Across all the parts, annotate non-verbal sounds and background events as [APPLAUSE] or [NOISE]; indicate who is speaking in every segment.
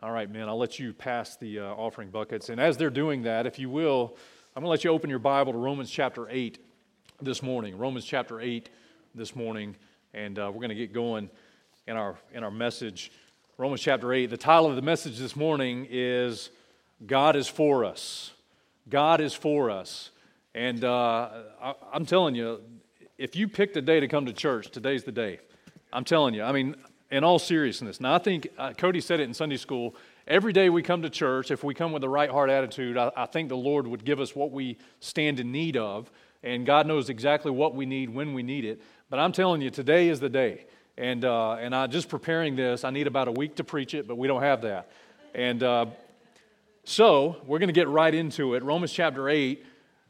Speaker 1: All right, man, I'll let you pass the uh, offering buckets. And as they're doing that, if you will, I'm going to let you open your Bible to Romans chapter 8 this morning. Romans chapter 8 this morning. And uh, we're going to get going in our, in our message. Romans chapter 8. The title of the message this morning is God is for us. God is for us. And uh, I, I'm telling you, if you picked a day to come to church, today's the day. I'm telling you. I mean, in all seriousness. Now, I think uh, Cody said it in Sunday school. Every day we come to church, if we come with the right heart attitude, I, I, think the Lord would give us what we stand in need of. And God knows exactly what we need when we need it. But I'm telling you, today is the day. And, uh, and I just preparing this, I need about a week to preach it, but we don't have that. And uh, so we're going to get right into it. Romans chapter 8.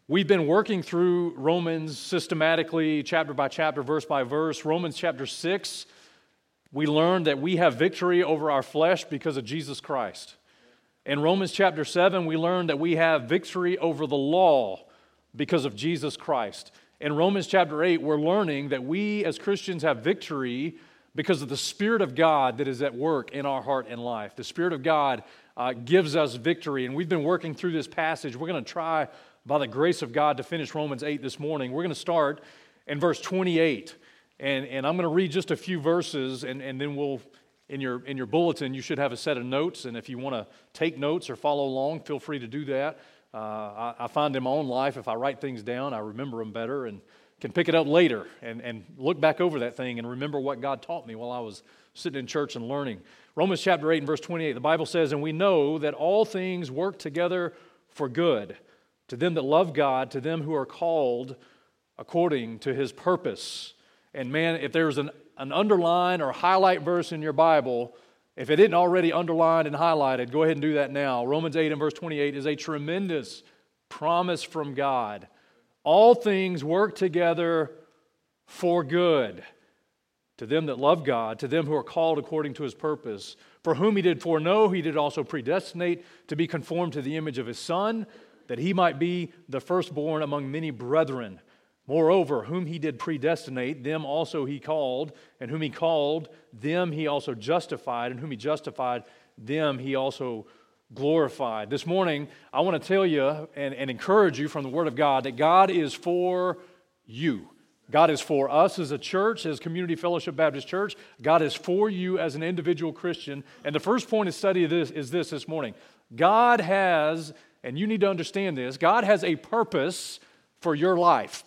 Speaker 1: We've been working through Romans systematically, chapter by chapter, verse by verse. Romans chapter 6 we learn that we have victory over our flesh because of Jesus Christ. In Romans chapter 7, we learn that we have victory over the law because of Jesus Christ. In Romans chapter 8, we're learning that we as Christians have victory because of the Spirit of God that is at work in our heart and life. The Spirit of God uh, gives us victory. And we've been working through this passage. We're going to try, by the grace of God, to finish Romans 8 this morning. We're going to start in verse 28. And, and I'm going to read just a few verses, and, and then we'll, in your, in your bulletin, you should have a set of notes. And if you want to take notes or follow along, feel free to do that. Uh, I, I, find in my own life, if I write things down, I remember them better and can pick it up later and, and look back over that thing and remember what God taught me while I was sitting in church and learning. Romans chapter 8 and verse 28, the Bible says, And we know that all things work together for good to them that love God, to them who are called according to his purpose. And man, if there's an, an underline or highlight verse in your Bible, if it isn't already underlined and highlighted, go ahead and do that now. Romans 8 and verse 28 is a tremendous promise from God. All things work together for good to them that love God, to them who are called according to his purpose. For whom he did foreknow, he did also predestinate to be conformed to the image of his Son, that he might be the firstborn among many brethren. Moreover, whom he did predestinate, them also he called, and whom he called, them he also justified, and whom he justified, them he also glorified. This morning, I want to tell you and, and encourage you from the Word of God that God is for you. God is for us as a church, as Community Fellowship Baptist Church. God is for you as an individual Christian. And the first point of study of this is this this morning God has, and you need to understand this, God has a purpose for your life.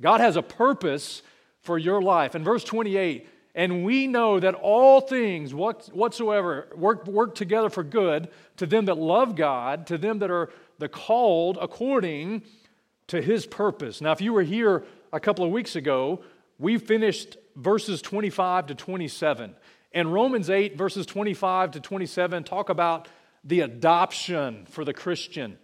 Speaker 1: God has a purpose for your life. In verse 28, and we know that all things whatsoever work, work together for good to them that love God, to them that are the called according to his purpose. Now, if you were here a couple of weeks ago, we finished verses 25 to 27. And Romans 8, verses 25 to 27, talk about the adoption for the Christian.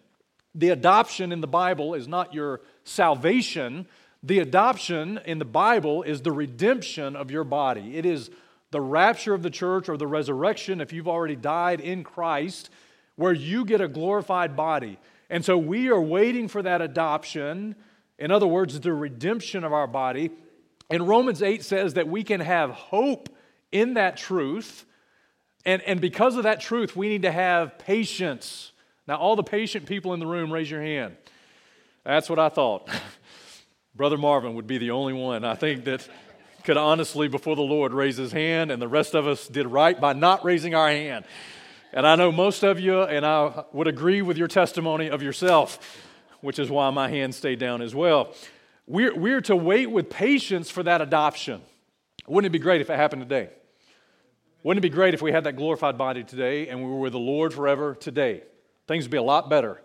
Speaker 1: The adoption in the Bible is not your salvation, the adoption in the Bible is the redemption of your body. It is the rapture of the church or the resurrection, if you've already died in Christ, where you get a glorified body. And so we are waiting for that adoption. In other words, the redemption of our body. And Romans 8 says that we can have hope in that truth. And, and because of that truth, we need to have patience. Now, all the patient people in the room, raise your hand. That's what I thought. [LAUGHS] Brother Marvin would be the only one I think that could honestly, before the Lord, raise his hand, and the rest of us did right by not raising our hand. And I know most of you, and I would agree with your testimony of yourself, which is why my hand stayed down as well. We're, we're to wait with patience for that adoption. Wouldn't it be great if it happened today? Wouldn't it be great if we had that glorified body today and we were with the Lord forever today? Things would be a lot better.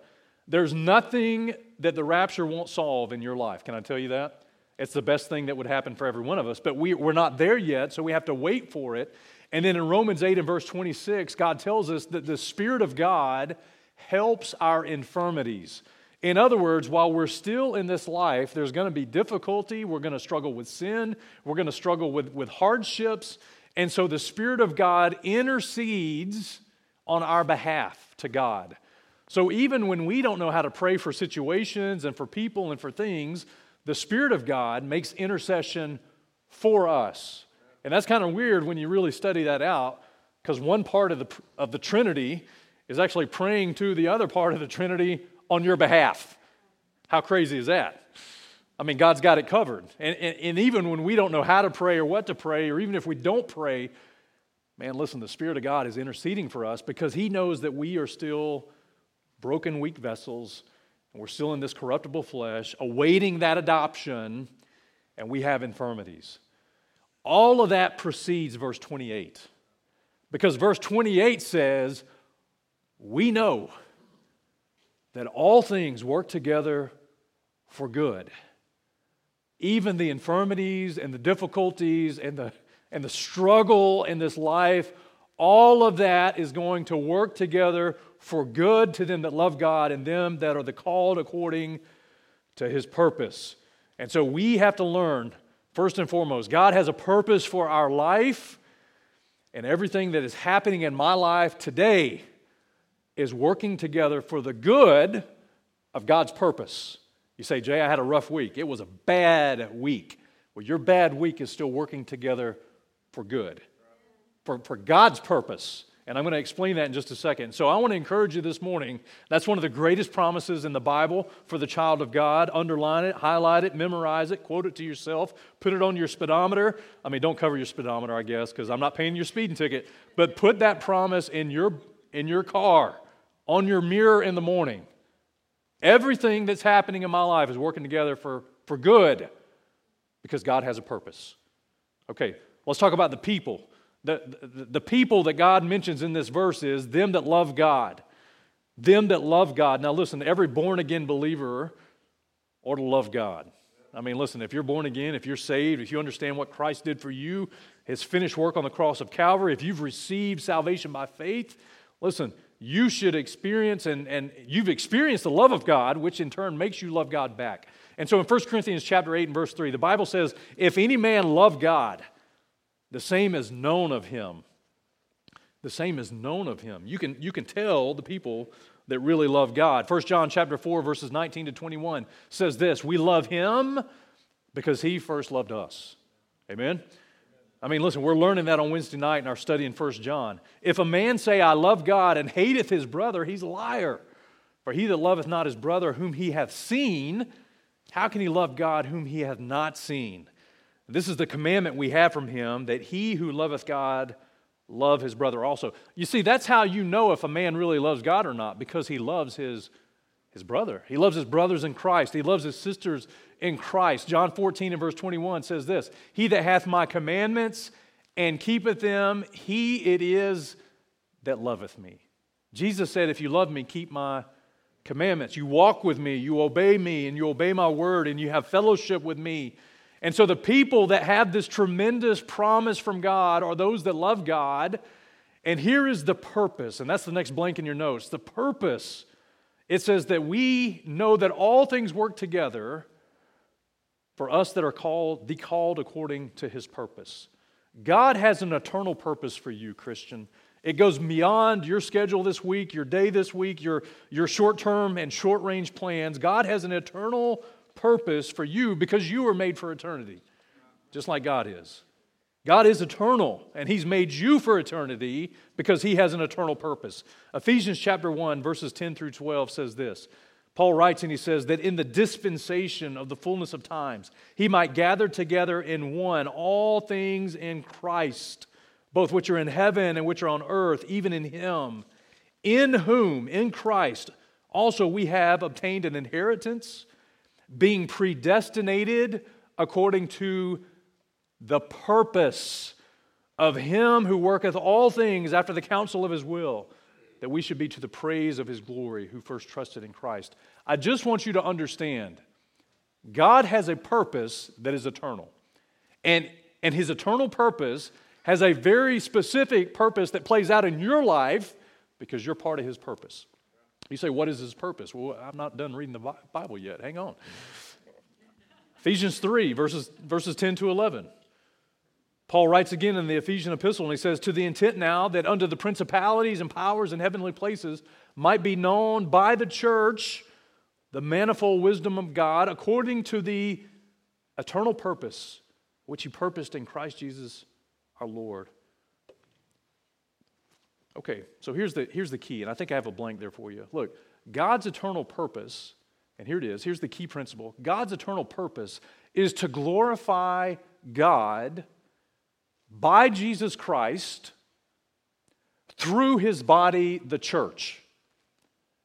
Speaker 1: There's nothing that the rapture won't solve in your life. Can I tell you that? It's the best thing that would happen for every one of us. But we, we're not there yet, so we have to wait for it. And then in Romans 8 and verse 26, God tells us that the Spirit of God helps our infirmities. In other words, while we're still in this life, there's going to be difficulty. We're going to struggle with sin. We're going to struggle with, with hardships. And so the Spirit of God intercedes on our behalf to God. So even when we don't know how to pray for situations and for people and for things, the Spirit of God makes intercession for us. And that's kind of weird when you really study that out. because one part of the, of the Trinity is actually praying to the other part of the Trinity on your behalf. How crazy is that? I mean, God's got it covered. And, and, and, even when we don't know how to pray or what to pray, or even if we don't pray, man, listen, the Spirit of God is interceding for us because He knows that we are still broken, weak vessels, and we're still in this corruptible flesh, awaiting that adoption, and we have infirmities. All of that precedes verse 28. Because verse 28 says, We know that all things work together for good. Even the infirmities and the difficulties and the, and the struggle in this life, all of that is going to work together for good to them that love God and them that are the called according to his purpose. And so we have to learn, first and foremost, God has a purpose for our life and everything that is happening in my life today is working together for the good of God's purpose. You say, Jay, I had a rough week. It was a bad week. Well, your bad week is still working together for good, for, for God's purpose. And I'm going to explain that in just a second. So I want to encourage you this morning. That's one of the greatest promises in the Bible for the child of God. Underline it, highlight it, memorize it, quote it to yourself, put it on your speedometer. I mean, don't cover your speedometer, I guess, because I'm not paying your speeding ticket. But put that promise in your, in your car, on your mirror in the morning. Everything that's happening in my life is working together for, for good because God has a purpose. Okay, let's talk about the people the, the, the people that God mentions in this verse is them that love God. Them that love God. Now, listen, every born again believer ought to love God. I mean, listen, if you're born again, if you're saved, if you understand what Christ did for you, his finished work on the cross of Calvary, if you've received salvation by faith, listen, you should experience and, and you've experienced the love of God, which in turn makes you love God back. And so in 1 Corinthians chapter 8 and verse 3, the Bible says, if any man love God, the same is known of him. The same is known of him. You can, you can tell the people that really love God. 1 John chapter 4, verses 19 to 21 says this We love him because he first loved us. Amen? I mean, listen, we're learning that on Wednesday night in our study in 1 John. If a man say, I love God, and hateth his brother, he's a liar. For he that loveth not his brother whom he hath seen, how can he love God whom he hath not seen? This is the commandment we have from him that he who loveth God love his brother also. You see, that's how you know if a man really loves God or not, because he loves his, his brother. He loves his brothers in Christ, he loves his sisters in Christ. John 14 and verse 21 says this He that hath my commandments and keepeth them, he it is that loveth me. Jesus said, If you love me, keep my commandments. You walk with me, you obey me, and you obey my word, and you have fellowship with me and so the people that have this tremendous promise from God are those that love God. And here is the purpose, and that's the next blank in your notes. The purpose, it says that we know that all things work together for us that are called, the called according to his purpose. God has an eternal purpose for you, Christian. It goes beyond your schedule this week, your day this week, your, your short term and short range plans. God has an eternal purpose for you because you were made for eternity, just like God is. God is eternal, and He's made you for eternity because He has an eternal purpose. Ephesians chapter 1, verses 10 through 12 says this. Paul writes and he says that in the dispensation of the fullness of times, he might gather together in one all things in Christ, both which are in heaven and which are on earth, even in him, in whom, in Christ, also we have obtained an inheritance being predestinated according to the purpose of him who worketh all things after the counsel of his will, that we should be to the praise of his glory who first trusted in Christ. I just want you to understand God has a purpose that is eternal. And, and his eternal purpose has a very specific purpose that plays out in your life because you're part of his purpose. You say, What is his purpose? Well, I'm not done reading the Bible yet. Hang on. Ephesians 3, verses, verses 10 to 11. Paul writes again in the Ephesian epistle, and he says, To the intent now that under the principalities and powers in heavenly places might be known by the church the manifold wisdom of God according to the eternal purpose which he purposed in Christ Jesus our Lord Okay, so here's the, here's the key, and I think I have a blank there for you. Look, God's eternal purpose, and here it is, here's the key principle God's eternal purpose is to glorify God by Jesus Christ through his body, the church,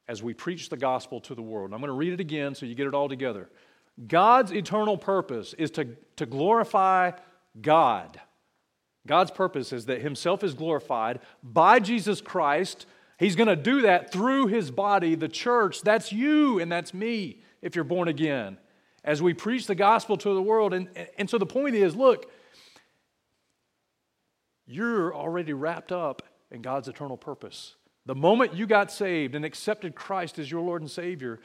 Speaker 1: as we preach the gospel to the world. I'm going to read it again so you get it all together. God's eternal purpose is to, to glorify God. God's purpose is that Himself is glorified by Jesus Christ. He's going to do that through His body, the church. That's you and that's me if you're born again. As we preach the gospel to the world. And, and so the point is look, you're already wrapped up in God's eternal purpose. The moment you got saved and accepted Christ as your Lord and Savior,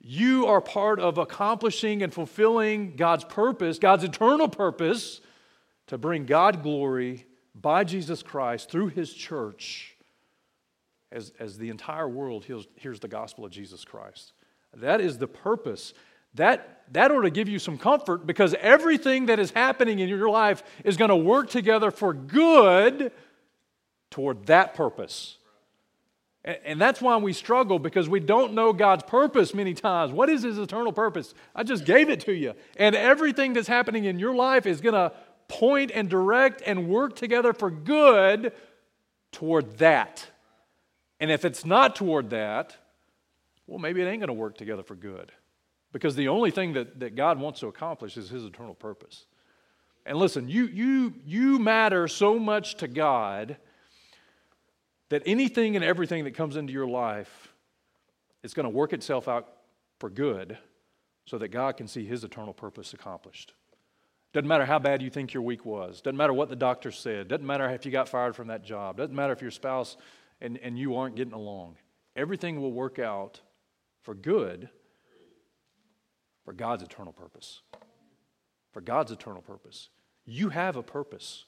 Speaker 1: you are part of accomplishing and fulfilling God's purpose, God's eternal purpose, to bring God glory by Jesus Christ through His church as, as the entire world hears, hears the gospel of Jesus Christ. That is the purpose. That, that ought to give you some comfort because everything that is happening in your life is going to work together for good toward that purpose. And that's why we struggle because we don't know God's purpose many times. What is His eternal purpose? I just gave it to you. And everything that's happening in your life is going to point and direct and work together for good toward that. And if it's not toward that, well, maybe it ain't going to work together for good. Because the only thing that, that God wants to accomplish is His eternal purpose. And listen, you, you, you matter so much to God that anything and everything that comes into your life is going to work itself out for good so that God can see his eternal purpose accomplished. Doesn't matter how bad you think your week was. Doesn't matter what the doctor said. Doesn't matter if you got fired from that job. Doesn't matter if your spouse and, and you aren't getting along. Everything will work out for good for God's eternal purpose. For God's eternal purpose. You have a purpose.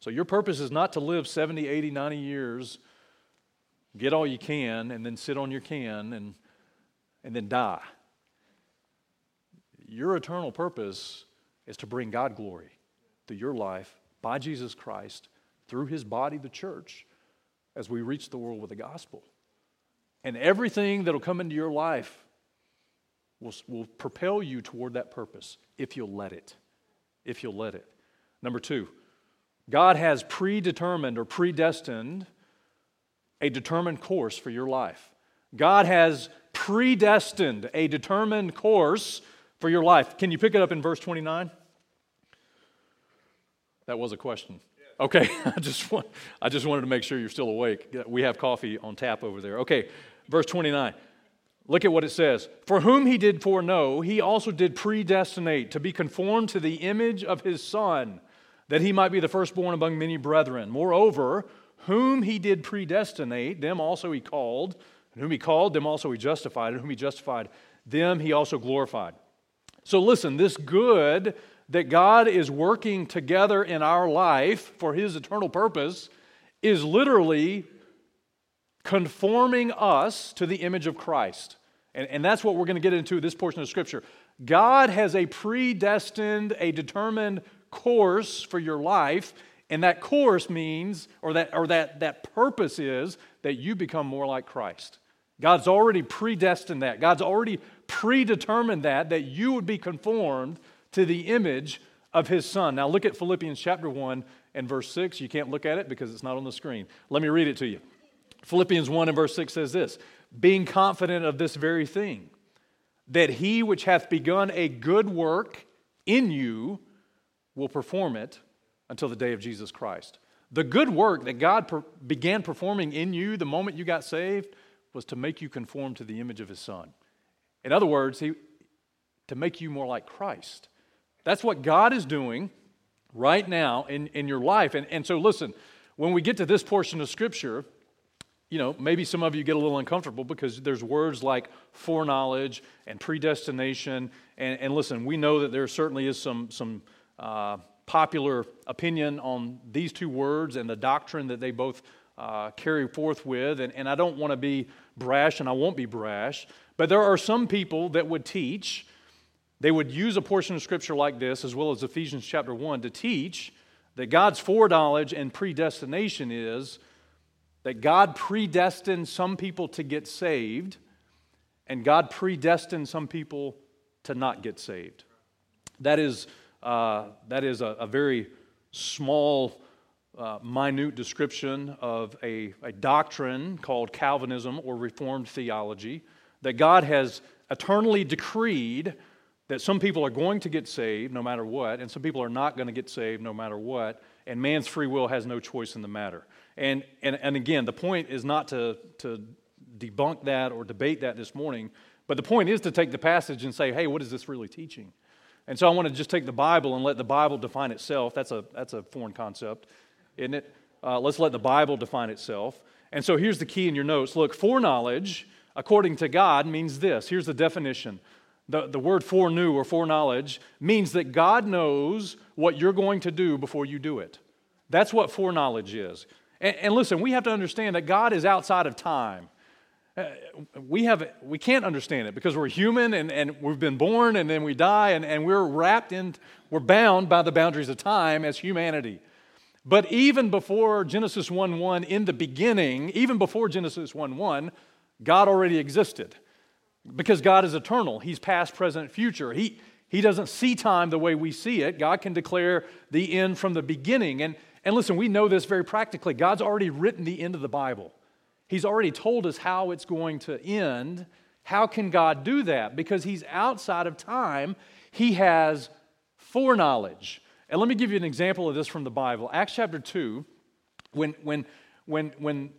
Speaker 1: So your purpose is not to live 70, 80, 90 years get all you can, and then sit on your can and, and then die. Your eternal purpose is to bring God glory through your life by Jesus Christ through his body, the church, as we reach the world with the gospel. And everything that'll come into your life will, will propel you toward that purpose if you'll let it. If you'll let it. Number two, God has predetermined or predestined a determined course for your life. God has predestined a determined course for your life. Can you pick it up in verse 29? That was a question. Okay, [LAUGHS] I just, want, I just wanted to make sure you're still awake. We have coffee on tap over there. Okay, verse 29. Look at what it says. For whom he did foreknow, he also did predestinate to be conformed to the image of his Son, that he might be the firstborn among many brethren. Moreover, whom he did predestinate, them also he called. And whom he called, them also he justified. And whom he justified, them he also glorified. So listen, this good that God is working together in our life for his eternal purpose is literally conforming us to the image of Christ. And, and that's what we're going to get into this portion of Scripture. God has a predestined, a determined course for your life, and that course means, or that, or that, that purpose is, that you become more like Christ. God's already predestined that. God's already predetermined that, that you would be conformed to the image of his son. Now look at Philippians chapter 1 and verse 6. You can't look at it because it's not on the screen. Let me read it to you. Philippians 1 and verse 6 says this Being confident of this very thing, that he which hath begun a good work in you will perform it until the day of Jesus Christ. The good work that God per- began performing in you the moment you got saved was to make you conform to the image of His Son. In other words, he, to make you more like Christ. That's what God is doing right now in, in your life. And, and so, listen, when we get to this portion of Scripture, you know, maybe some of you get a little uncomfortable because there's words like foreknowledge and predestination. And, and listen, we know that there certainly is some, some uh, popular opinion on these two words and the doctrine that they both uh, carry forth with. And, and I don't want to be brash, and I won't be brash, but there are some people that would teach, they would use a portion of Scripture like this, as well as Ephesians chapter 1, to teach that God's foreknowledge and predestination is that God predestined some people to get saved, and God predestined some people to not get saved. That is, uh, that is a, a, very small, uh, minute description of a, a doctrine called Calvinism or Reformed theology that God has eternally decreed that some people are going to get saved no matter what, and some people are not going to get saved no matter what, and man's free will has no choice in the matter. And, and, and again, the point is not to, to debunk that or debate that this morning, but the point is to take the passage and say, hey, what is this really teaching? And so I want to just take the Bible and let the Bible define itself. That's a, that's a foreign concept, isn't it? Uh, let's let the Bible define itself. And so here's the key in your notes. Look, foreknowledge, according to God, means this. Here's the definition the, the word foreknew or foreknowledge means that God knows what you're going to do before you do it. That's what foreknowledge is. And, and listen, we have to understand that God is outside of time. Uh, we, have, we can't understand it because we're human and, and we've been born and then we die and, and we're wrapped in, we're bound by the boundaries of time as humanity. But even before Genesis 1 1, in the beginning, even before Genesis 1 1, God already existed. Because God is eternal, He's past, present, future. He, he doesn't see time the way we see it. God can declare the end from the beginning. And, and listen, we know this very practically. God's already written the end of the Bible, He's already told us how it's going to end. How can God do that? Because He's outside of time, He has foreknowledge. And let me give you an example of this from the Bible. Acts chapter 2, when, when, when, when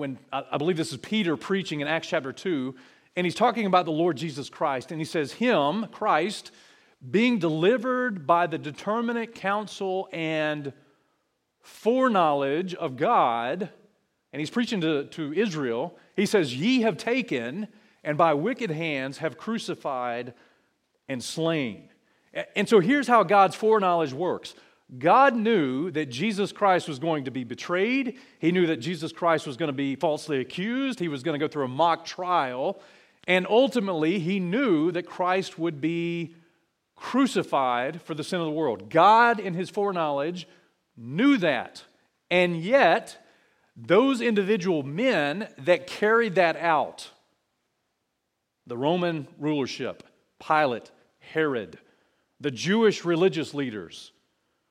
Speaker 1: when I believe this is Peter preaching in Acts chapter 2, and he's talking about the Lord Jesus Christ. And he says, Him, Christ, being delivered by the determinate counsel and foreknowledge of God, and he's preaching to, to Israel, he says, Ye have taken and by wicked hands have crucified and slain. And so here's how God's foreknowledge works God knew that Jesus Christ was going to be betrayed. He knew that Jesus Christ was going to be falsely accused. He was going to go through a mock trial. And ultimately, he knew that Christ would be crucified for the sin of the world. God, in his foreknowledge, knew that. And yet, those individual men that carried that out, the Roman rulership, Pilate, Herod, the Jewish religious leaders,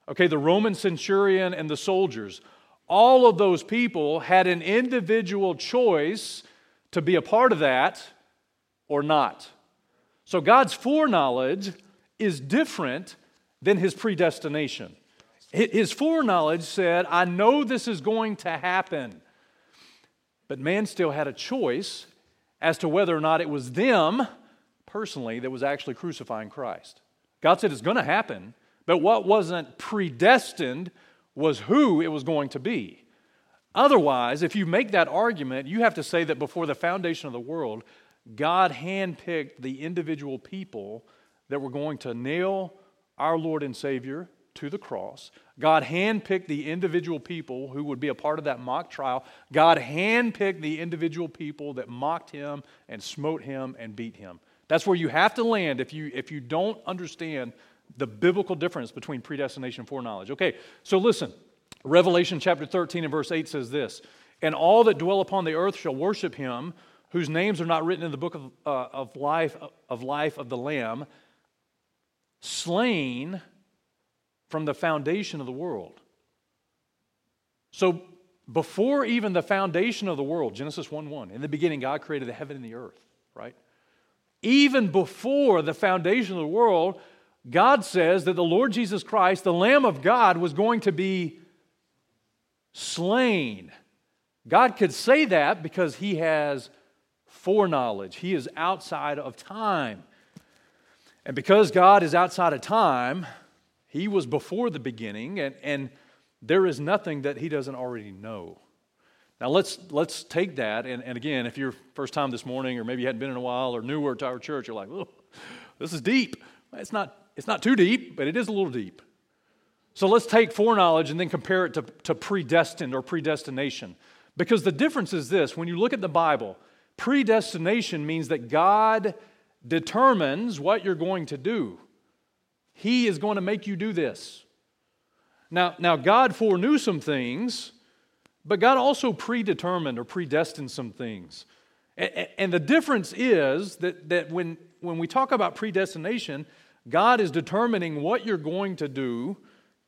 Speaker 1: Okay, the Roman centurion and the soldiers, all of those people had an individual choice to be a part of that or not. So God's foreknowledge is different than his predestination. His foreknowledge said, I know this is going to happen. But man still had a choice as to whether or not it was them personally that was actually crucifying Christ. God said it's going to happen, but what wasn't predestined was who it was going to be. Otherwise, if you make that argument, you have to say that before the foundation of the world, God handpicked the individual people that were going to nail our Lord and Savior to the cross. God handpicked the individual people who would be a part of that mock trial. God handpicked the individual people that mocked him and smote him and beat him. That's where you have to land if you, if you don't understand the biblical difference between predestination and foreknowledge. Okay, so listen. Revelation chapter 13 and verse 8 says this And all that dwell upon the earth shall worship him, whose names are not written in the book of, uh, of, life, of life of the Lamb, slain from the foundation of the world. So before even the foundation of the world, Genesis 1 1, in the beginning, God created the heaven and the earth, right? Even before the foundation of the world, God says that the Lord Jesus Christ, the Lamb of God, was going to be slain. God could say that because he has foreknowledge, he is outside of time. And because God is outside of time, he was before the beginning, and, and there is nothing that he doesn't already know. Now let's let's take that, and, and again, if you're first time this morning, or maybe you hadn't been in a while, or newer to our church, you're like, oh, this is deep. It's not it's not too deep, but it is a little deep. So let's take foreknowledge and then compare it to, to predestined or predestination. Because the difference is this when you look at the Bible, predestination means that God determines what you're going to do. He is going to make you do this. Now, now God foreknew some things, but God also predetermined or predestined some things. And the difference is that, that when, when we talk about predestination, God is determining what you're going to do,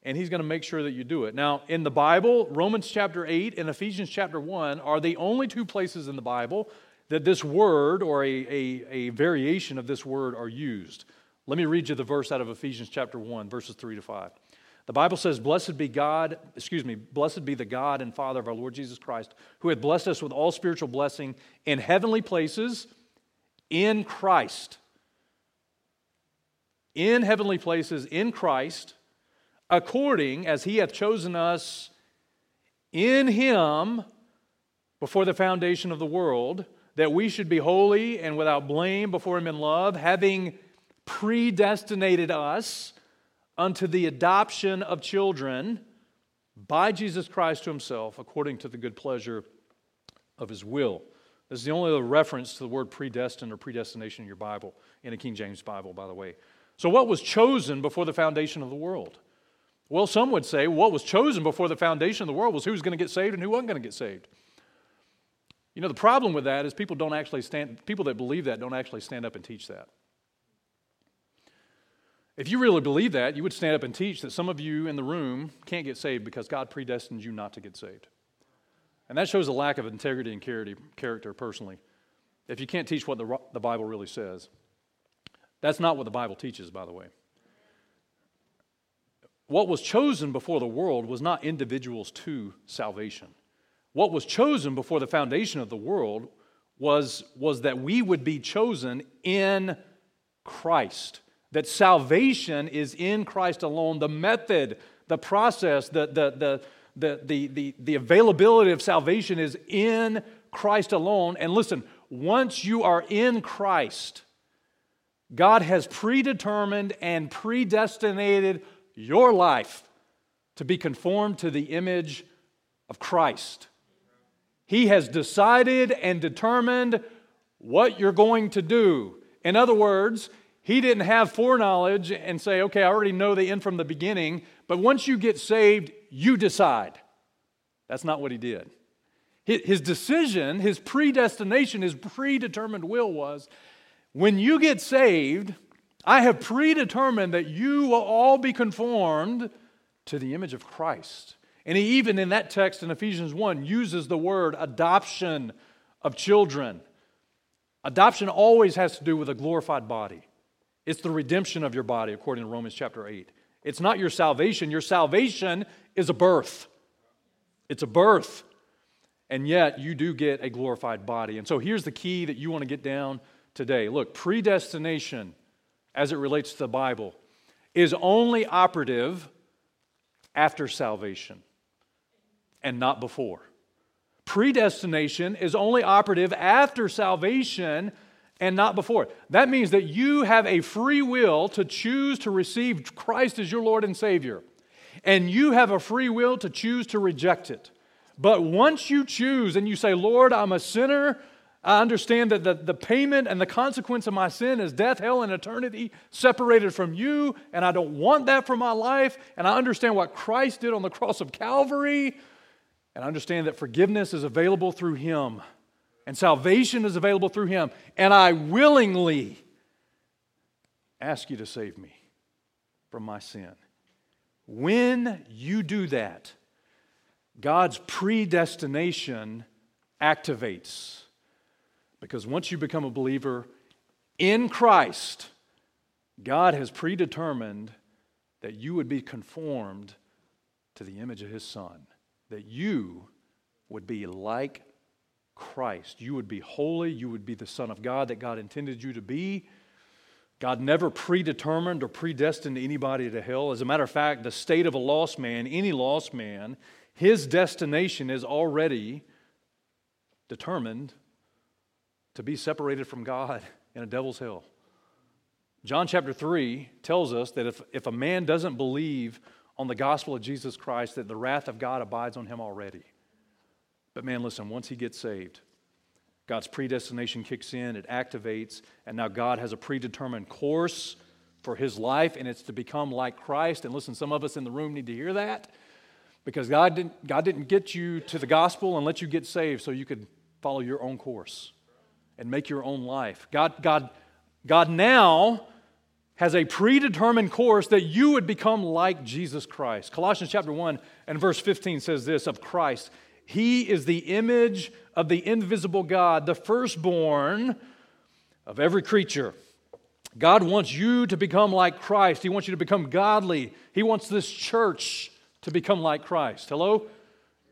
Speaker 1: and He's going to make sure that you do it. Now, in the Bible, Romans chapter 8 and Ephesians chapter 1 are the only two places in the Bible that this word or a, a, a variation of this word are used. Let me read you the verse out of Ephesians chapter 1, verses 3 to 5. The Bible says, Blessed be God, excuse me, blessed be the God and Father of our Lord Jesus Christ, who hath blessed us with all spiritual blessing in heavenly places in Christ. In heavenly places in Christ, according as he hath chosen us in him before the foundation of the world, that we should be holy and without blame before him in love, having predestinated us unto the adoption of children by Jesus Christ to himself, according to the good pleasure of his will. This is the only other reference to the word predestined or predestination in your Bible, in a King James Bible, by the way. So, what was chosen before the foundation of the world? Well, some would say what was chosen before the foundation of the world was who was going to get saved and who wasn't going to get saved. You know, the problem with that is people don't actually stand, people that believe that don't actually stand up and teach that. If you really believe that, you would stand up and teach that some of you in the room can't get saved because God predestined you not to get saved. And that shows a lack of integrity and character, personally, if you can't teach what the, the Bible really says. That's not what the Bible teaches, by the way. What was chosen before the world was not individuals to salvation. What was chosen before the foundation of the world was, was that we would be chosen in Christ that salvation is in Christ alone. The method, the process, the, the, the, the, the, the, the availability of salvation is in Christ alone. And listen, once you are in Christ, God has predetermined and predestinated your life to be conformed to the image of Christ. He has decided and determined what you're going to do. In other words, he didn't have foreknowledge and say, okay, I already know the end from the beginning, but once you get saved, you decide. That's not what he did. His decision, his predestination, his predetermined will was when you get saved, I have predetermined that you will all be conformed to the image of Christ. And he even in that text in Ephesians 1 uses the word adoption of children. Adoption always has to do with a glorified body. It's the redemption of your body, according to Romans chapter 8. It's not your salvation. Your salvation is a birth. It's a birth. And yet, you do get a glorified body. And so, here's the key that you want to get down today. Look, predestination, as it relates to the Bible, is only operative after salvation and not before. Predestination is only operative after salvation and not before. That means that you have a free will to choose to receive Christ as your Lord and Savior. And you have a free will to choose to reject it. But once you choose and you say, Lord, I'm a sinner, I understand that the, the payment and the consequence of my sin is death, hell, and eternity separated from you, and I don't want that for my life. And I understand what Christ did on the cross of Calvary, and I understand that forgiveness is available through Him and salvation is available through him. And I willingly ask you to save me from my sin. When you do that, God's predestination activates. Because once you become a believer in Christ, God has predetermined that you would be conformed to the image of His Son, that you would be like Christ. You would be holy. You would be the Son of God that God intended you to be. God never predetermined or predestined anybody to hell. As a matter of fact, the state of a lost man, any lost man, his destination is already determined to be separated from God [LAUGHS] in a devil's hell. John chapter 3 tells us that if, if a man doesn't believe on the gospel of Jesus Christ, that the wrath of God abides on him already. But man, listen, once he gets saved, God's predestination kicks in, it activates, and now God has a predetermined course for his life, and it's to become like Christ. And listen, some of us in the room need to hear that. Because God didn't, God didn't get you to the gospel and let you get saved so you could follow your own course and make your own life. God, God, God now has a predetermined course that you would become like Jesus Christ. Colossians chapter 1 and verse 15 says this of Christ He is the image of the invisible God, the firstborn of every creature. God wants you to become like Christ. He wants you to become godly. He wants this church to become like Christ. Hello?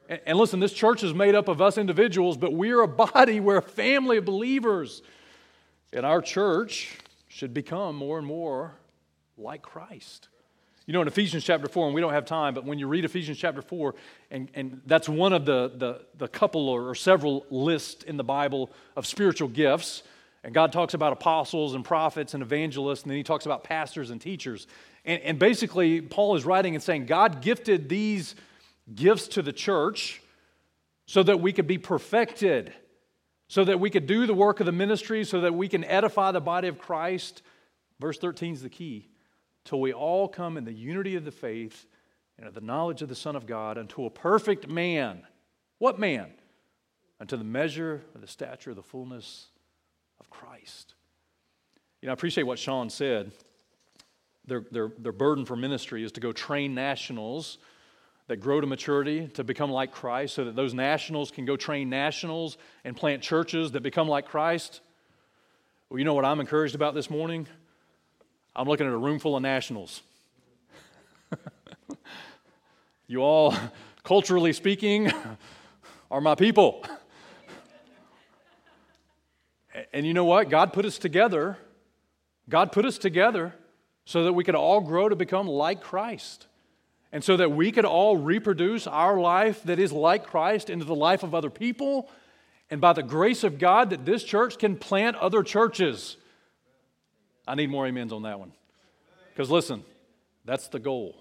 Speaker 1: And listen, this church is made up of us individuals, but we're a body, we're a family of believers. And our church should become more and more like Christ. You know, in Ephesians chapter 4, and we don't have time, but when you read Ephesians chapter 4, and, and that's one of the, the, the couple or, or several lists in the Bible of spiritual gifts. And God talks about apostles and prophets and evangelists, and then he talks about pastors and teachers. And, and basically, Paul is writing and saying God gifted these gifts to the church so that we could be perfected, so that we could do the work of the ministry, so that we can edify the body of Christ. Verse 13 is the key. Till we all come in the unity of the faith and of the knowledge of the Son of God unto a perfect man. What man? Unto the measure of the stature of the fullness of Christ. You know, I appreciate what Sean said. Their, their, their burden for ministry is to go train nationals that grow to maturity to become like Christ so that those nationals can go train nationals and plant churches that become like Christ. Well, you know what I'm encouraged about this morning? I'm looking at a room full of nationals. [LAUGHS] you all, culturally speaking, [LAUGHS] are my people. And you know what? God put us together. God put us together so that we could all grow to become like Christ. And so that we could all reproduce our life that is like Christ into the life of other people. And by the grace of God, that this church can plant other churches. I need more amens on that one. Because listen, that's the goal.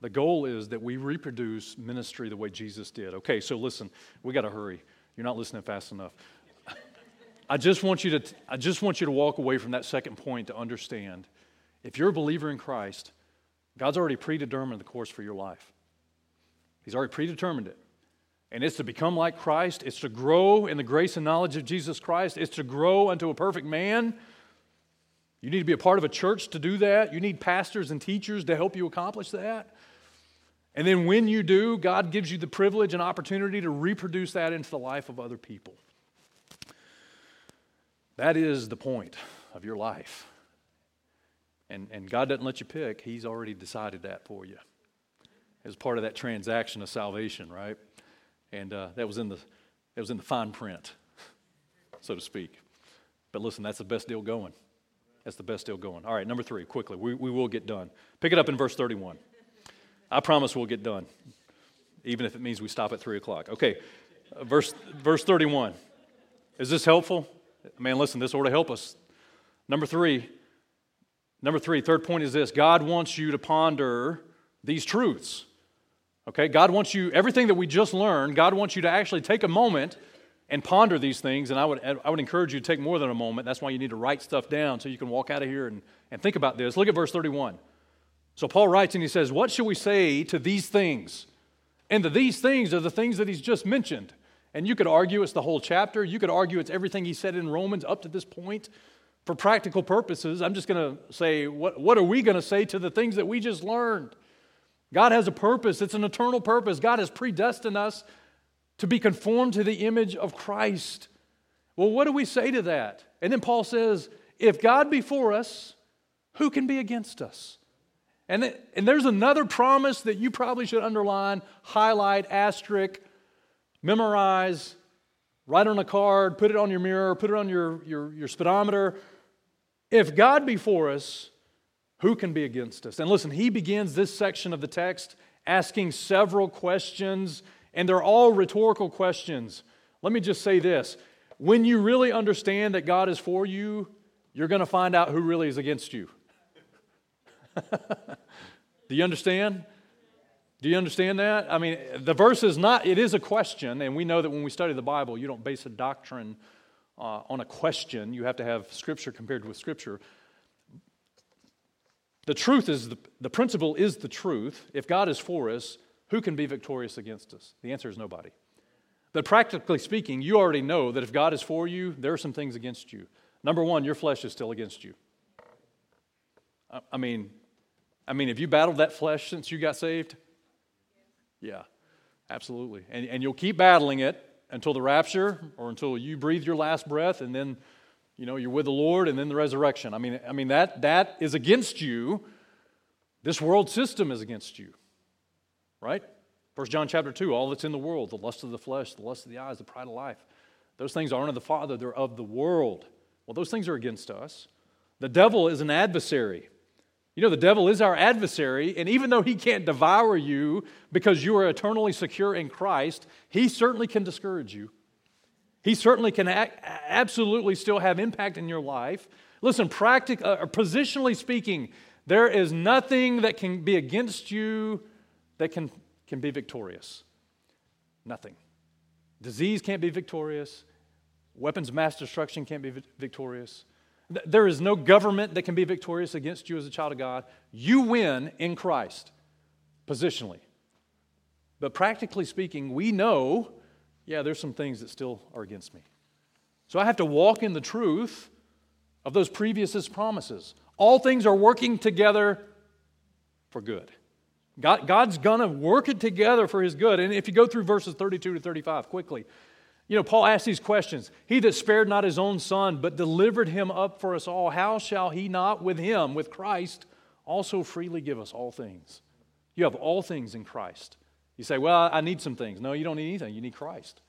Speaker 1: The goal is that we reproduce ministry the way Jesus did. Okay, so listen, we got to hurry. You're not listening fast enough. I just want you to I just want you to walk away from that second point to understand if you're a believer in Christ, God's already predetermined the course for your life. He's already predetermined it. And it's to become like Christ, it's to grow in the grace and knowledge of Jesus Christ, it's to grow unto a perfect man. You need to be a part of a church to do that. You need pastors and teachers to help you accomplish that. And then when you do, God gives you the privilege and opportunity to reproduce that into the life of other people. That is the point of your life. And, and God doesn't let you pick, He's already decided that for you as part of that transaction of salvation, right? And uh, that, was in the, that was in the fine print, so to speak. But listen, that's the best deal going. That's the best deal going. All right, number three, quickly. We, we will get done. Pick it up in verse 31. I promise we'll get done, even if it means we stop at 3 o'clock. Okay, uh, verse, verse 31. Is this helpful? Man, listen, this ought to help us. Number three, number three, third point is this God wants you to ponder these truths. Okay, God wants you, everything that we just learned, God wants you to actually take a moment and ponder these things. And I would, I would encourage you to take more than a moment. That's why you need to write stuff down so you can walk out of here and, and think about this. Look at verse 31. So Paul writes and he says, What shall we say to these things? And the these things are the things that he's just mentioned. And you could argue it's the whole chapter. You could argue it's everything he said in Romans up to this point. For practical purposes, I'm just going to say, what, what are we going to say to the things that we just learned? God has a purpose, it's an eternal purpose. God has predestined us to be conformed to the image of Christ. Well, what do we say to that? And then Paul says, if God be for us, who can be against us? And, and there's another promise that you probably should underline, highlight, asterisk, memorize, write on a card, put it on your mirror, put it on your, your, your speedometer. If God be for us, who can be against us? And listen, he begins this section of the text asking several questions, and they're all rhetorical questions. Let me just say this when you really understand that God is for you, you're going to find out who really is against you. [LAUGHS] Do you understand? Do you understand that? I mean, the verse is not, it is a question, and we know that when we study the Bible, you don't base a doctrine uh, on a question. You have to have Scripture compared with Scripture. The truth is, the, the principle is the truth. If God is for us, who can be victorious against us? The answer is nobody. But practically speaking, you already know that if God is for you, there are some things against you. Number one, your flesh is still against you. I mean, I mean, have you battled that flesh since you got saved? Yeah, absolutely. And, and you'll keep battling it until the rapture or until you breathe your last breath and then, you know, you're with the Lord and then the resurrection. I mean, I mean that, that is against you. This world system is against you, right? First John chapter 2, all that's in the world, the lust of the flesh, the lust of the eyes, the pride of life. Those things aren't of the Father, they're of the world. Well, those things are against us. The devil is an adversary. You know, the devil is our adversary, and even though he can't devour you because you are eternally secure in Christ, he certainly can discourage you. He certainly can absolutely still have impact in your life. Listen, practic- uh, positionally speaking, there is nothing that can be against you that can, can be victorious. Nothing. Disease can't be victorious. Weapons of mass destruction can't be victorious. There is no government that can be victorious against you as a child of God. You win in Christ, positionally. But practically speaking, we know, yeah, there's some things that still are against me. So I have to walk in the truth of those previous promises. All things are working together for good. God, God's going to work it together for his good. And if you go through verses 32 to 35 quickly, you know, Paul asks these questions He that spared not his own son, but delivered him up for us all, how shall he not with him, with Christ, also freely give us all things? You have all things in Christ. You say, Well, I need some things. No, you don't need anything. You need Christ.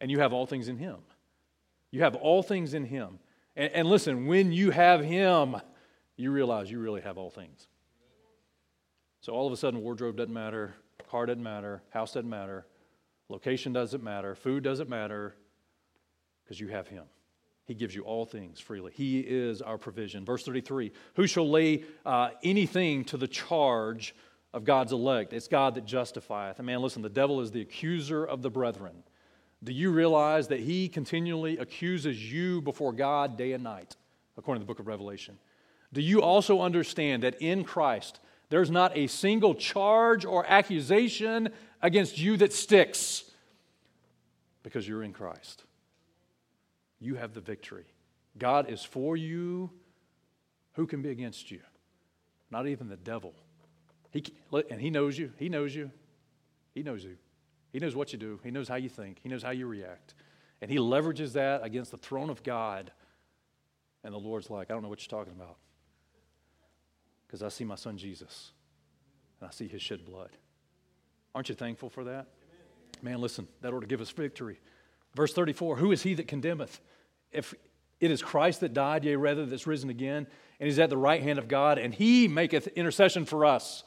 Speaker 1: And you have all things in him. You have all things in him. And, and listen, when you have him, you realize you really have all things. So all of a sudden, wardrobe doesn't matter, car doesn't matter, house doesn't matter Location doesn't matter, food doesn't matter, because you have Him. He gives you all things freely. He is our provision. Verse 33 Who shall lay uh, anything to the charge of God's elect? It's God that justifieth. And man, listen, the devil is the accuser of the brethren. Do you realize that he continually accuses you before God day and night, according to the book of Revelation? Do you also understand that in Christ, there's not a single charge or accusation against you that sticks because you're in Christ. You have the victory. God is for you. Who can be against you? Not even the devil. He, and he knows you. He knows you. He knows you. He knows what you do. He knows how you think. He knows how you react. And he leverages that against the throne of God. And the Lord's like, I don't know what you're talking about. Because I see my son Jesus. And I see his shed blood. Aren't you thankful for that? Man, listen, that ought to give us victory. Verse 34 Who is he that condemneth? If it is Christ that died, yea, rather that's risen again, and he's at the right hand of God, and he maketh intercession for us.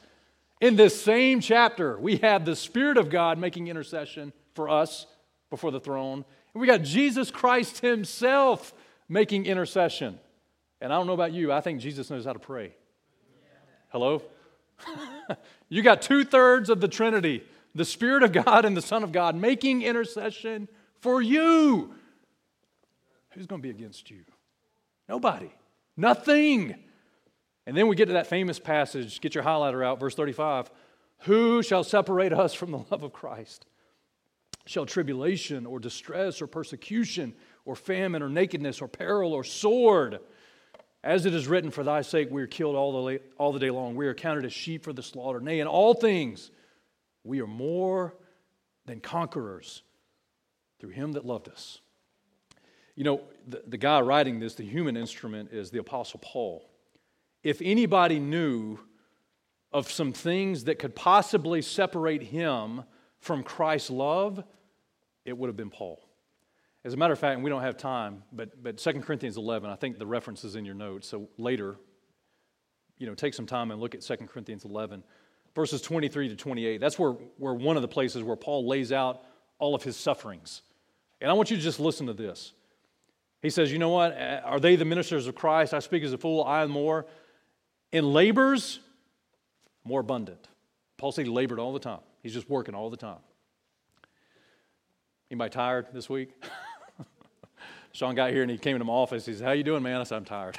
Speaker 1: In this same chapter, we have the Spirit of God making intercession for us before the throne. And we got Jesus Christ himself making intercession. And I don't know about you, I think Jesus knows how to pray. Hello? [LAUGHS] you got two thirds of the Trinity the Spirit of God and the Son of God making intercession for you. Who's going to be against you? Nobody. Nothing. And then we get to that famous passage. Get your highlighter out, verse 35. Who shall separate us from the love of Christ? Shall tribulation or distress or persecution or famine or nakedness or peril or sword? As it is written, For thy sake we are killed all the, all the day long. We are counted as sheep for the slaughter. Nay, in all things we are more than conquerors through him that loved us. You know, the, the guy writing this, the human instrument, is the Apostle Paul. If anybody knew of some things that could possibly separate him from Christ's love, it would have been Paul. As a matter of fact, and we don't have time, but, but 2 Corinthians 11, I think the reference is in your notes. So later, you know, take some time and look at 2 Corinthians 11, verses 23 to 28. That's where, where one of the places where Paul lays out all of his sufferings. And I want you to just listen to this. He says, You know what? Are they the ministers of Christ? I speak as a fool, I am more. In labors, more abundant. Paul said he labored all the time. He's just working all the time. Anybody tired this week? [LAUGHS] Sean got here and he came into my office. He said, How you doing, man? I said, I'm tired.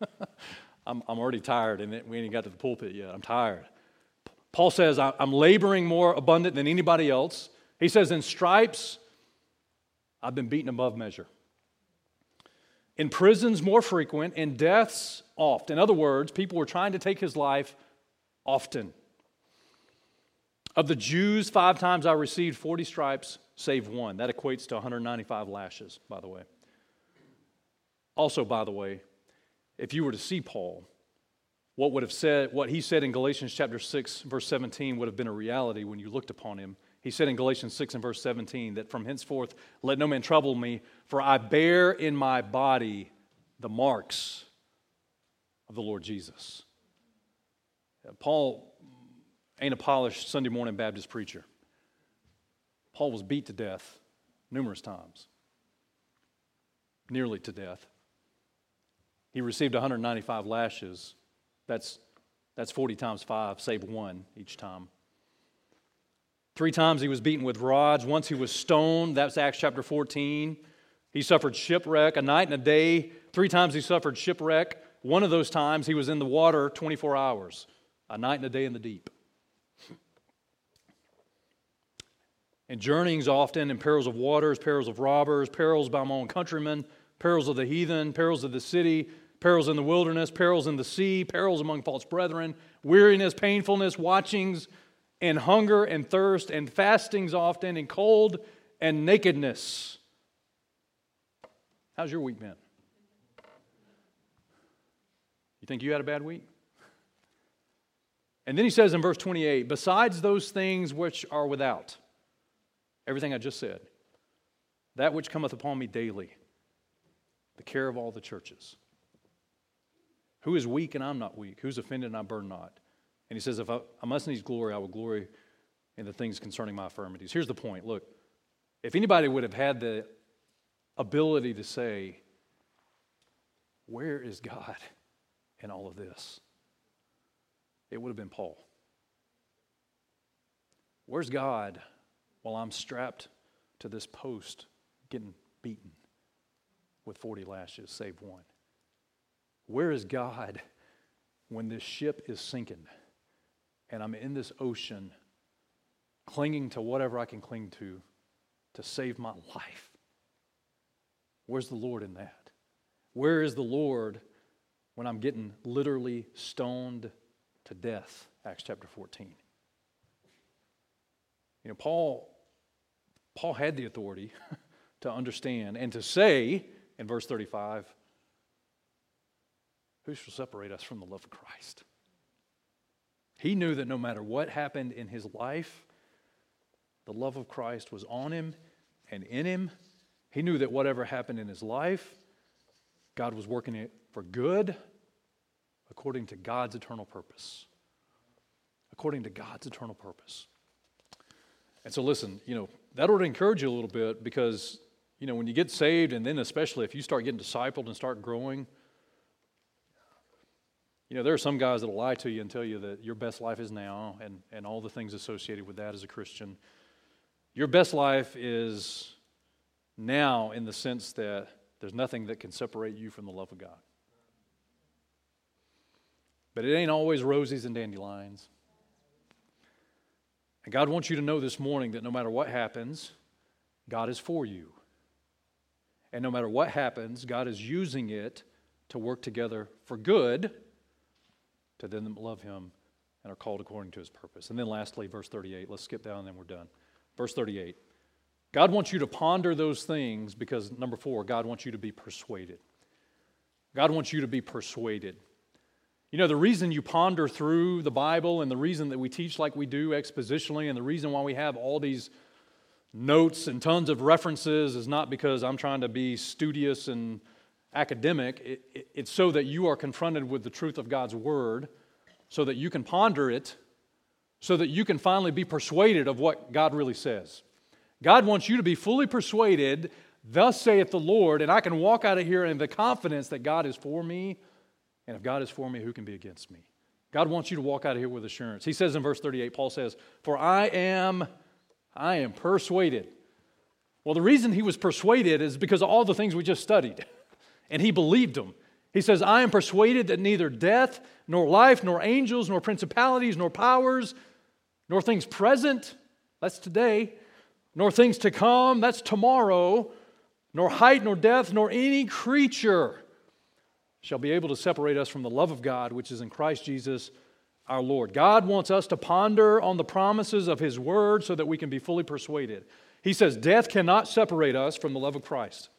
Speaker 1: [LAUGHS] I'm, I'm already tired, and we ain't got to the pulpit yet. I'm tired. Paul says, I'm laboring more abundant than anybody else. He says, In stripes, I've been beaten above measure. In prisons, more frequent. In deaths, oft. In other words, people were trying to take his life often. Of the Jews, five times I received 40 stripes, save one. That equates to 195 lashes, by the way. Also, by the way, if you were to see Paul, what would have said, what he said in Galatians chapter 6, verse 17, would have been a reality when you looked upon him. He said in Galatians 6 and verse 17 that from henceforth let no man trouble me, for I bear in my body the marks of the Lord Jesus. Uh, Paul ain't a polished Sunday morning Baptist preacher. Paul was beat to death numerous times, nearly to death. He received 195 lashes. That's, that's 40 times 5, save one each time. Three times he was beaten with rods. Once he was stoned. That's Acts chapter 14. He suffered shipwreck a night and a day. Three times he suffered shipwreck. One of those times he was in the water 24 hours, a night and a day in the deep. And journeyings often in perils of waters, perils of robbers, perils by my own countrymen, perils of the heathen, perils of the city, perils in the wilderness, perils in the sea, perils among false brethren, weariness, painfulness, watchings, and hunger and thirst, and fastings often, and cold and nakedness. How's your week been? You think you had a bad week? And then he says in verse 28 besides those things which are without, everything I just said, that which cometh upon me daily, the care of all the churches. Who is weak and I'm not weak? Who's offended and I burn not? And he says, If I, I must needs glory, I will glory in the things concerning my infirmities. Here's the point look, if anybody would have had the ability to say, Where is God in all of this? It would have been Paul. Where's God while I'm strapped to this post getting beaten with 40 lashes, save one? Where is God when this ship is sinking and I'm in this ocean clinging to whatever I can cling to to save my [LAUGHS] life? Where's the Lord in that? Where is the Lord when I'm getting literally stoned to death? Acts chapter 14. You know, Paul, Paul had the authority [LAUGHS] to understand and to say in verse 35 who shall separate us from the love of Christ? He knew that no matter what happened in his life, the love of Christ was on him and in him. He knew that whatever happened in his life, God was working it for good according to God's eternal purpose. According to God's eternal purpose. And so, listen, you know, that ought to encourage you a little bit because, you know, when you get saved, and then especially if you start getting discipled and start growing, you know, there are some guys that'll lie to you and tell you that your best life is now and, and all the things associated with that as a Christian. Your best life is now in the sense that there's nothing that can separate you from the love of God. But it ain't always roses and dandelions. And God wants you to know this morning that no matter what happens, God is for you. And no matter what happens, God is using it to work together for good to them that love him and are called according to his purpose. And then lastly, verse 38. Let's skip down and then we're done. Verse 38. God wants you to ponder those things because, number four, God wants you to be persuaded. God wants you to be persuaded. You know, the reason you ponder through the Bible and the reason that we teach like we do expositionally and the reason why we have all these notes and tons of references is not because I'm trying to be studious and academic, it, it, it's so that you are confronted with the truth of God's Word, so that you can ponder it, so that you can finally be persuaded of what God really says. God wants you to be fully persuaded, thus saith the Lord, and I can walk out of here in the confidence that God is for me, and if God is for me, who can be against me? God wants you to walk out of here with assurance. He says in verse 38, Paul says, For I am, I am persuaded. Well, the reason he was persuaded is because of all the things we just studied. [LAUGHS] and he believed him. He says, I am persuaded that neither death, nor life, nor angels, nor principalities, nor powers, nor things present, that's today, nor things to come, that's tomorrow, nor height, nor depth, nor any creature shall be able to separate us from the love of God which is in Christ Jesus our Lord. God wants us to ponder on the promises of His Word so that we can be fully persuaded. He says, Death cannot separate us from the love of Christ.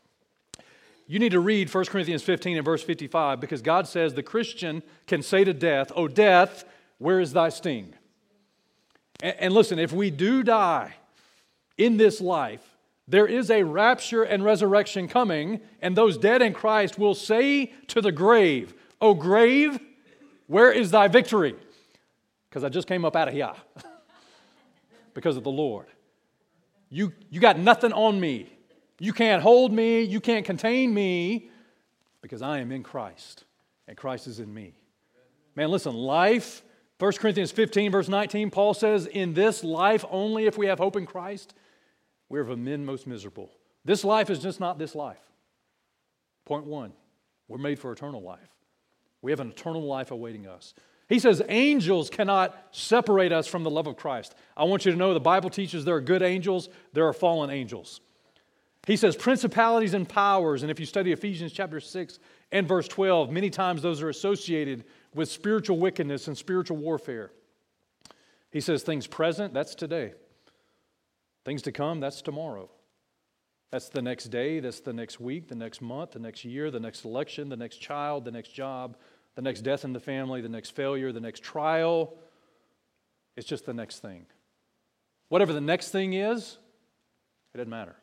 Speaker 1: You need to read 1 Corinthians 15 and verse 55 because God says the Christian can say to death, Oh, death, where is thy sting? And, and listen, if we do die in this life, there is a rapture and resurrection coming, and those dead in Christ will say to the grave, O grave, where is thy victory? Because I just came up out of here [LAUGHS] because of the Lord. You, you got nothing on me. You can't hold me. You can't contain me because I am in Christ and Christ is in me. Man, listen, life, 1 Corinthians 15, verse 19, Paul says, In this life only, if we have hope in Christ, we're of men most miserable. This life is just not this life. Point one, we're made for eternal life. We have an eternal life awaiting us. He says angels cannot separate us from the love of Christ. I want you to know the Bible teaches there are good angels, there are fallen angels. He says principalities and powers, and if you study Ephesians chapter 6 and verse 12, many times those are associated with spiritual wickedness and spiritual warfare. He says things present, that's today. Things to come, that's tomorrow. That's the next day, that's the next week, the next month, the next year, the next election, the next child, the next job, the next death in the family, the next failure, the next trial. It's just the next thing. Whatever the next thing is, it doesn't matter.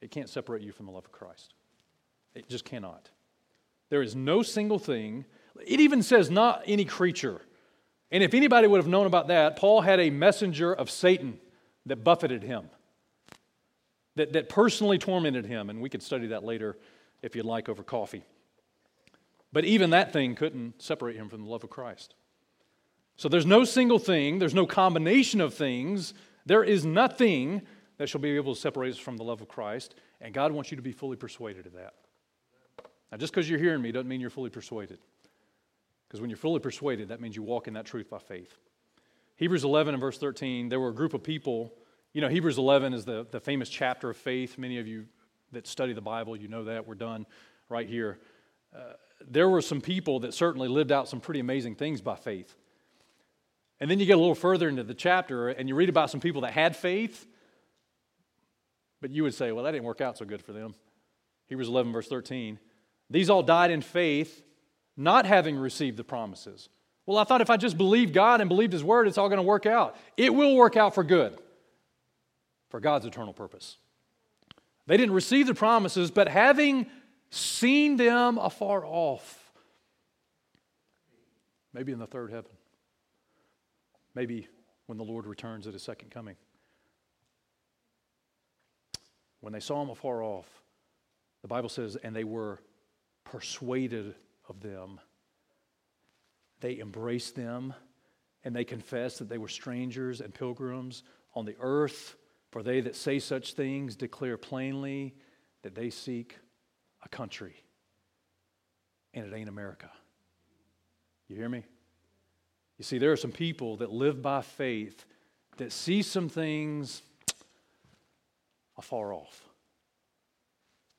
Speaker 1: It can't separate you from the love of Christ. It just cannot. There is no single thing. It even says not any creature. And if anybody would have known about that, Paul had a messenger of Satan that buffeted him, that, that personally tormented him. And we could study that later if you'd like over coffee. But even that thing couldn't separate him from the love of Christ. So there's no single thing, there's no combination of things, there is nothing that shall be able to separate us from the love of Christ. And God wants you to be fully persuaded of that. Now, just because you're hearing me doesn't mean you're fully persuaded. Because when you're fully persuaded, that means you walk in that truth by faith. Hebrews 11 and verse 13, there were a group of people. You know, Hebrews 11 is the, the famous chapter of faith. Many of you that study the Bible, you know that. We're done right here. Uh, there were some people that certainly lived out some pretty amazing things by faith. And then you get a little further into the chapter and you read about some people that had faith, but you would say, well, that didn't work out so good for them. Hebrews 11, verse 13. These all died in faith not having received the promises. Well, I thought if I just believed God and believed His word, it's all going to work out. It will work out for good, for God's eternal purpose. They didn't receive the promises, but having seen them afar off, maybe in the third heaven, maybe when the Lord returns at His second coming. When they saw him afar off, the Bible says, and they were persuaded of them. They embraced them and they confessed that they were strangers and pilgrims on the earth. For they that say such things declare plainly that they seek a country. And it ain't America. You hear me? You see, there are some people that live by faith that see some things afar off.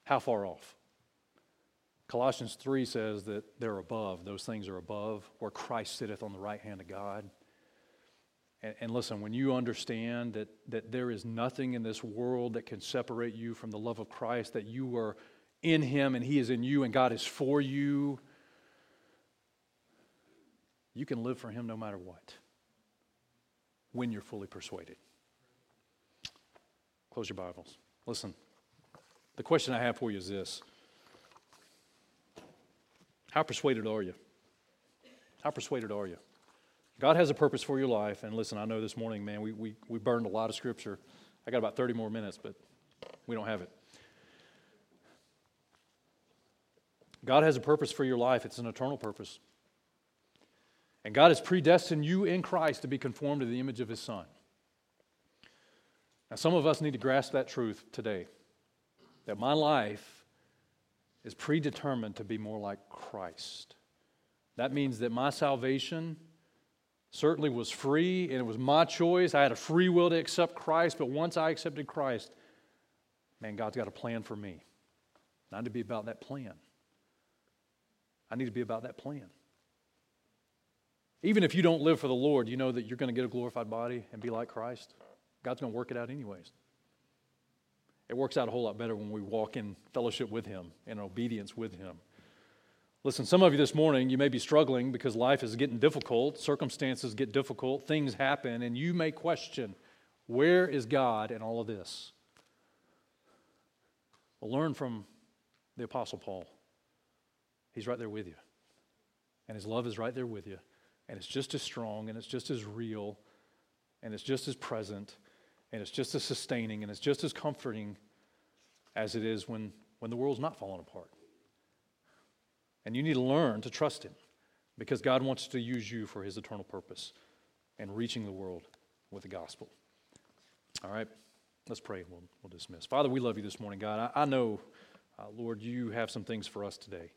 Speaker 1: How far off? Colossians 3 says that they're above, those things are above, where Christ sitteth on the right hand of God. And, and, listen, when you understand that, that there is nothing in this world that can separate you from the love of Christ, that you are in Him and He is in you and God is for you, you can live for Him no matter what when you're fully persuaded. Close your Bibles. Listen, the question I have for you is this how persuaded are you? How persuaded are you? God has a purpose for your life. And listen, I know this morning, man, we, we, we burned a lot of scripture. I got about 30 more minutes, but we don't have it. God has a purpose for your life, it's an eternal purpose. And God has predestined you in Christ to be conformed to the image of His Son. Now, some of us need to grasp that truth today that my life is predetermined to be more like Christ. That means that my salvation certainly was free and it was my choice. I had a free will to accept Christ, but once I accepted Christ, man, God's got a plan for me. I need to be about that plan. I need to be about that plan. Even if you don't live for the Lord, you know that you're going to get a glorified body and be like Christ. God's going to work it out anyways. It works out a whole lot better when we walk in fellowship with Him and obedience with Him. Listen, some of you this morning, you may be struggling because life is getting difficult, circumstances get difficult, things happen, and you may question where is God in all of this? Well, learn from the Apostle Paul. He's right there with you, and His love is right there with you, and it's just as strong, and it's just as real, and it's just as present, and it's just as sustaining, and it's just as comforting as it is when, when the world's not falling apart. And you need to learn to trust Him because God wants to use you for His eternal purpose and reaching the world with the gospel. All right, let's pray. We'll, we'll dismiss. Father, we love you this morning, God. I, I know, uh, Lord, you have some things for us today.